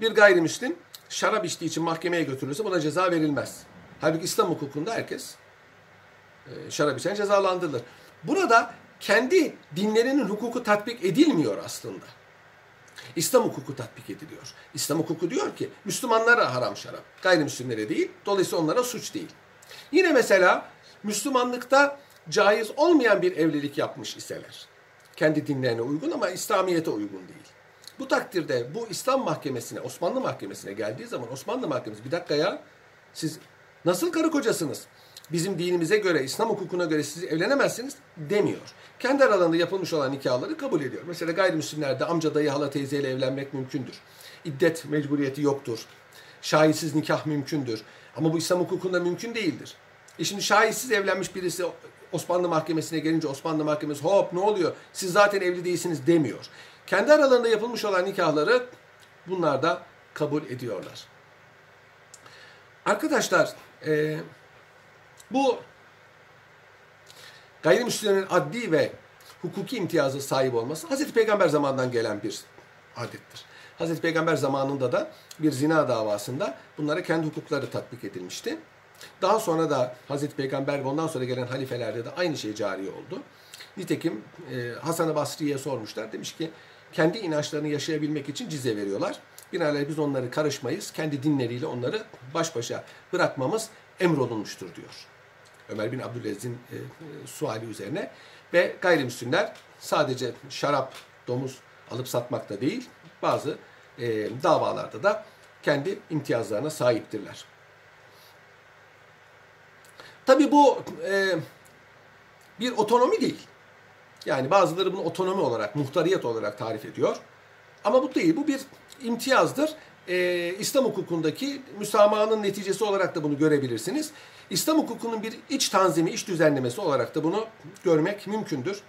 bir gayrimüslim şarap içtiği için mahkemeye götürülürse buna ceza verilmez. Halbuki İslam hukukunda herkes e, şarap içen cezalandırılır. Burada kendi dinlerinin hukuku tatbik edilmiyor aslında. İslam hukuku tatbik ediliyor. İslam hukuku diyor ki Müslümanlara haram şarap, gayrimüslimlere değil, dolayısıyla onlara suç değil. Yine mesela Müslümanlıkta caiz olmayan bir evlilik yapmış iseler, kendi dinlerine uygun ama İslamiyet'e uygun değil. Bu takdirde bu İslam mahkemesine, Osmanlı mahkemesine geldiği zaman Osmanlı mahkemesi bir dakika ya siz nasıl karı kocasınız? Bizim dinimize göre, İslam hukukuna göre siz evlenemezsiniz demiyor. Kendi aralarında yapılmış olan nikahları kabul ediyor. Mesela gayrimüslimlerde amca, dayı, hala, teyzeyle evlenmek mümkündür. İddet mecburiyeti yoktur. Şahitsiz nikah mümkündür. Ama bu İslam hukukunda mümkün değildir. E şimdi şahitsiz evlenmiş birisi Osmanlı Mahkemesi'ne gelince Osmanlı Mahkemesi hop ne oluyor siz zaten evli değilsiniz demiyor. Kendi aralarında yapılmış olan nikahları bunlar da kabul ediyorlar. Arkadaşlar e, bu gayrimüslimlerin adli ve hukuki imtiyazı sahip olması Hazreti Peygamber zamanından gelen bir adettir. Hazreti Peygamber zamanında da bir zina davasında bunlara kendi hukukları tatbik edilmişti. Daha sonra da Hazreti Peygamber ve ondan sonra gelen halifelerde de aynı şey cari oldu. Nitekim e, Hasan-ı Basri'ye sormuşlar. Demiş ki kendi inançlarını yaşayabilmek için cize veriyorlar. Binaenaleyh biz onları karışmayız. Kendi dinleriyle onları baş başa bırakmamız emrolunmuştur diyor. Ömer bin Abdülaziz'in e, e, suali üzerine. Ve gayrimüslimler sadece şarap, domuz alıp satmakta değil, bazı e, davalarda da kendi imtiyazlarına sahiptirler. Tabi bu e, bir otonomi değil. Yani bazıları bunu otonomi olarak, muhtariyet olarak tarif ediyor. Ama bu değil, bu bir imtiyazdır. Ee, İslam hukukundaki müsamahanın neticesi olarak da bunu görebilirsiniz. İslam hukukunun bir iç tanzimi, iç düzenlemesi olarak da bunu görmek mümkündür.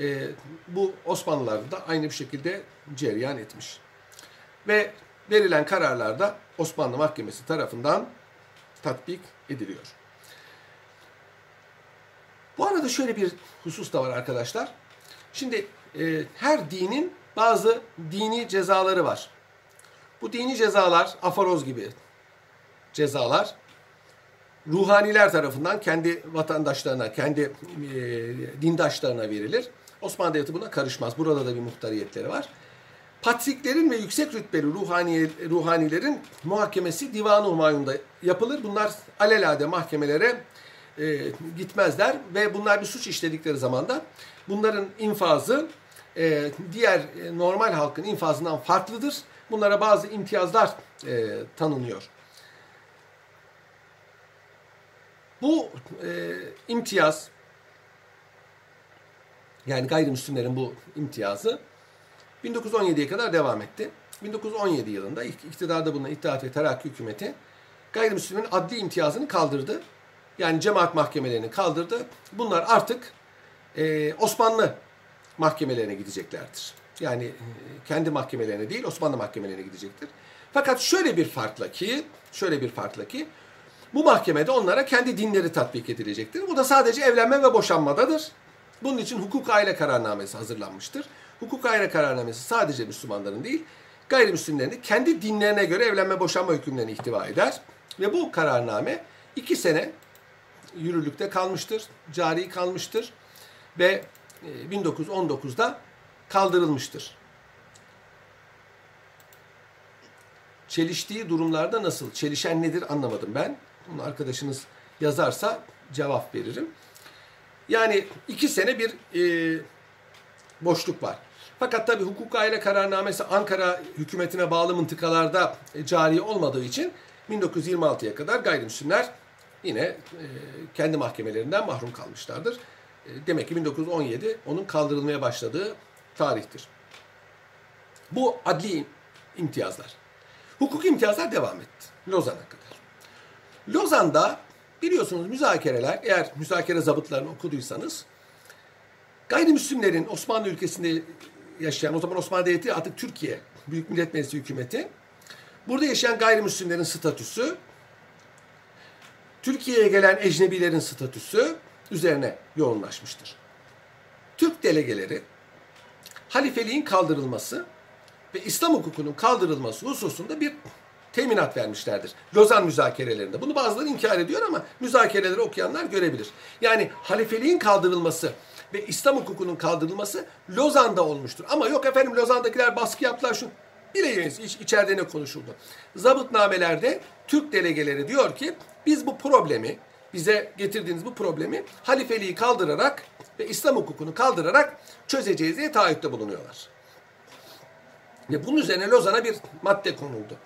Ee, bu Osmanlılarda da aynı bir şekilde cereyan etmiş. Ve verilen kararlar da Osmanlı Mahkemesi tarafından tatbik ediliyor. Bu arada şöyle bir husus da var arkadaşlar. Şimdi e, her dinin bazı dini cezaları var. Bu dini cezalar, afaroz gibi cezalar ruhaniler tarafından kendi vatandaşlarına, kendi e, dindaşlarına verilir. Osmanlı Devleti buna karışmaz. Burada da bir muhtariyetleri var. Patriklerin ve yüksek rütbeli ruhani, ruhanilerin muhakemesi Divan-ı Humayun'da yapılır. Bunlar alelade mahkemelere e, gitmezler ve bunlar bir suç işledikleri zaman da bunların infazı e, diğer e, normal halkın infazından farklıdır. Bunlara bazı imtiyazlar e, tanınıyor. Bu e, imtiyaz yani gayrimüslimlerin bu imtiyazı 1917'ye kadar devam etti. 1917 yılında iktidarda bulunan İttihat ve Terakki hükümeti gayrimüslimin adli imtiyazını kaldırdı. Yani cemaat mahkemelerini kaldırdı. Bunlar artık e, Osmanlı mahkemelerine gideceklerdir. Yani e, kendi mahkemelerine değil Osmanlı mahkemelerine gidecektir. Fakat şöyle bir farkla ki, şöyle bir farkla ki bu mahkemede onlara kendi dinleri tatbik edilecektir. Bu da sadece evlenme ve boşanmadadır. Bunun için hukuk aile kararnamesi hazırlanmıştır. hukuk ayrı kararnamesi sadece Müslümanların değil, gayrimüslimlerin de kendi dinlerine göre evlenme boşanma hükümlerini ihtiva eder. Ve bu kararname iki sene yürürlükte kalmıştır, cari kalmıştır ve 1919'da kaldırılmıştır. Çeliştiği durumlarda nasıl? Çelişen nedir anlamadım ben. Bunu arkadaşınız yazarsa cevap veririm. Yani iki sene bir e, boşluk var. Fakat tabi hukuk aile kararnamesi Ankara hükümetine bağlı mıntıkalarda e, cari olmadığı için 1926'ya kadar gayrimüslimler yine e, kendi mahkemelerinden mahrum kalmışlardır. E, demek ki 1917 onun kaldırılmaya başladığı tarihtir. Bu adli imtiyazlar. Hukuk imtiyazlar devam etti. Lozan'a kadar. Lozan'da biliyorsunuz müzakereler, eğer müzakere zabıtlarını okuduysanız, gayrimüslimlerin Osmanlı ülkesinde yaşayan, o zaman Osmanlı Devleti artık Türkiye Büyük Millet Meclisi hükümeti, burada yaşayan gayrimüslimlerin statüsü, Türkiye'ye gelen ecnebilerin statüsü üzerine yoğunlaşmıştır. Türk delegeleri halifeliğin kaldırılması ve İslam hukukunun kaldırılması hususunda bir teminat vermişlerdir. Lozan müzakerelerinde. Bunu bazıları inkar ediyor ama müzakereleri okuyanlar görebilir. Yani halifeliğin kaldırılması ve İslam hukukunun kaldırılması Lozan'da olmuştur. Ama yok efendim Lozan'dakiler baskı yaptılar şu bilemeyiz iç, içeride ne konuşuldu. Zabıtnamelerde Türk delegeleri diyor ki biz bu problemi bize getirdiğiniz bu problemi halifeliği kaldırarak ve İslam hukukunu kaldırarak çözeceğiz diye taahhütte bulunuyorlar. Ve bunun üzerine Lozan'a bir madde konuldu.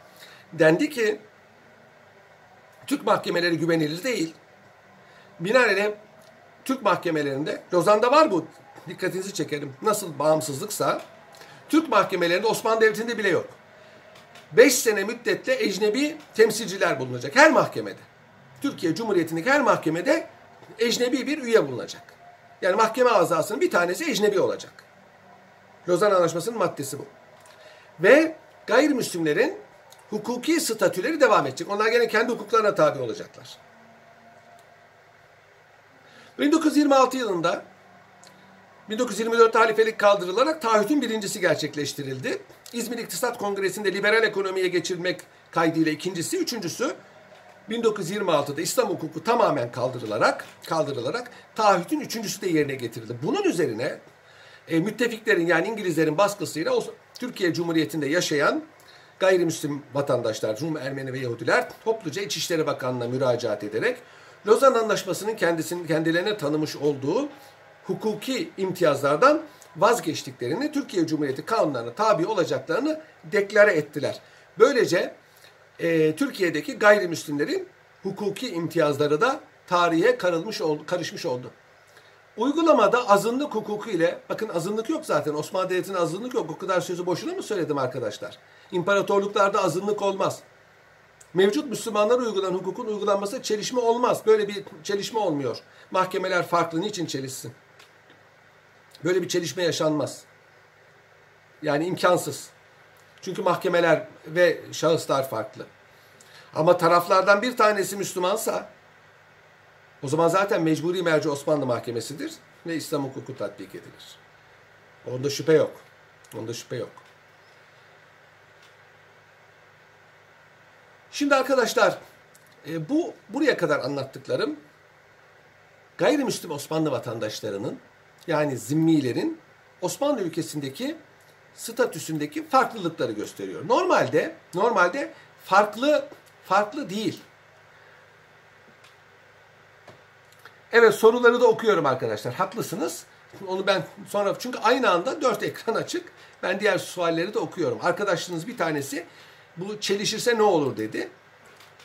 Dendi ki Türk mahkemeleri güvenilir değil. Binaenaleyh Türk mahkemelerinde, Lozan'da var bu, dikkatinizi çekerim. Nasıl bağımsızlıksa, Türk mahkemelerinde Osmanlı Devleti'nde bile yok. Beş sene müddetle ecnebi temsilciler bulunacak her mahkemede. Türkiye Cumhuriyeti'ndeki her mahkemede ecnebi bir üye bulunacak. Yani mahkeme azasının bir tanesi ecnebi olacak. Lozan Anlaşması'nın maddesi bu. Ve gayrimüslimlerin hukuki statüleri devam edecek. Onlar gene kendi hukuklarına tabi olacaklar. 1926 yılında 1924'te halifelik kaldırılarak taahhütün birincisi gerçekleştirildi. İzmir İktisat Kongresi'nde liberal ekonomiye geçirmek kaydıyla ikincisi, üçüncüsü 1926'da İslam hukuku tamamen kaldırılarak kaldırılarak taahhütün üçüncüsü de yerine getirildi. Bunun üzerine e, müttefiklerin yani İngilizlerin baskısıyla o, Türkiye Cumhuriyeti'nde yaşayan gayrimüslim vatandaşlar, Rum, Ermeni ve Yahudiler topluca İçişleri Bakanlığı'na müracaat ederek Lozan Anlaşması'nın kendisinin kendilerine tanımış olduğu hukuki imtiyazlardan vazgeçtiklerini, Türkiye Cumhuriyeti kanunlarına tabi olacaklarını deklare ettiler. Böylece e, Türkiye'deki gayrimüslimlerin hukuki imtiyazları da tarihe karılmış oldu, karışmış oldu. Uygulamada azınlık hukuku ile, bakın azınlık yok zaten, Osmanlı Devleti'nin azınlık yok. O kadar sözü boşuna mı söyledim arkadaşlar? İmparatorluklarda azınlık olmaz. Mevcut Müslümanlar uygulanan hukukun uygulanması çelişme olmaz. Böyle bir çelişme olmuyor. Mahkemeler farklı, niçin çelişsin? Böyle bir çelişme yaşanmaz. Yani imkansız. Çünkü mahkemeler ve şahıslar farklı. Ama taraflardan bir tanesi Müslümansa o zaman zaten mecburi merci Osmanlı Mahkemesi'dir ve İslam hukuku tatbik edilir. Onda şüphe yok. Onda şüphe yok. Şimdi arkadaşlar e, bu buraya kadar anlattıklarım gayrimüslim Osmanlı vatandaşlarının yani zimmilerin Osmanlı ülkesindeki statüsündeki farklılıkları gösteriyor. Normalde normalde farklı farklı değil. Evet soruları da okuyorum arkadaşlar. Haklısınız. Onu ben sonra çünkü aynı anda dört ekran açık. Ben diğer sualleri de okuyorum. Arkadaşınız bir tanesi bu çelişirse ne olur dedi.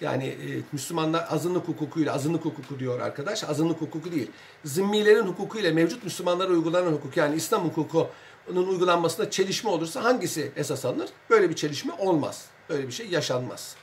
Yani e, Müslümanlar azınlık hukukuyla, azınlık hukuku diyor arkadaş, azınlık hukuku değil. Zimmilerin hukukuyla mevcut Müslümanlara uygulanan hukuk yani İslam hukukunun uygulanmasında çelişme olursa hangisi esas alınır? Böyle bir çelişme olmaz. Böyle bir şey yaşanmaz.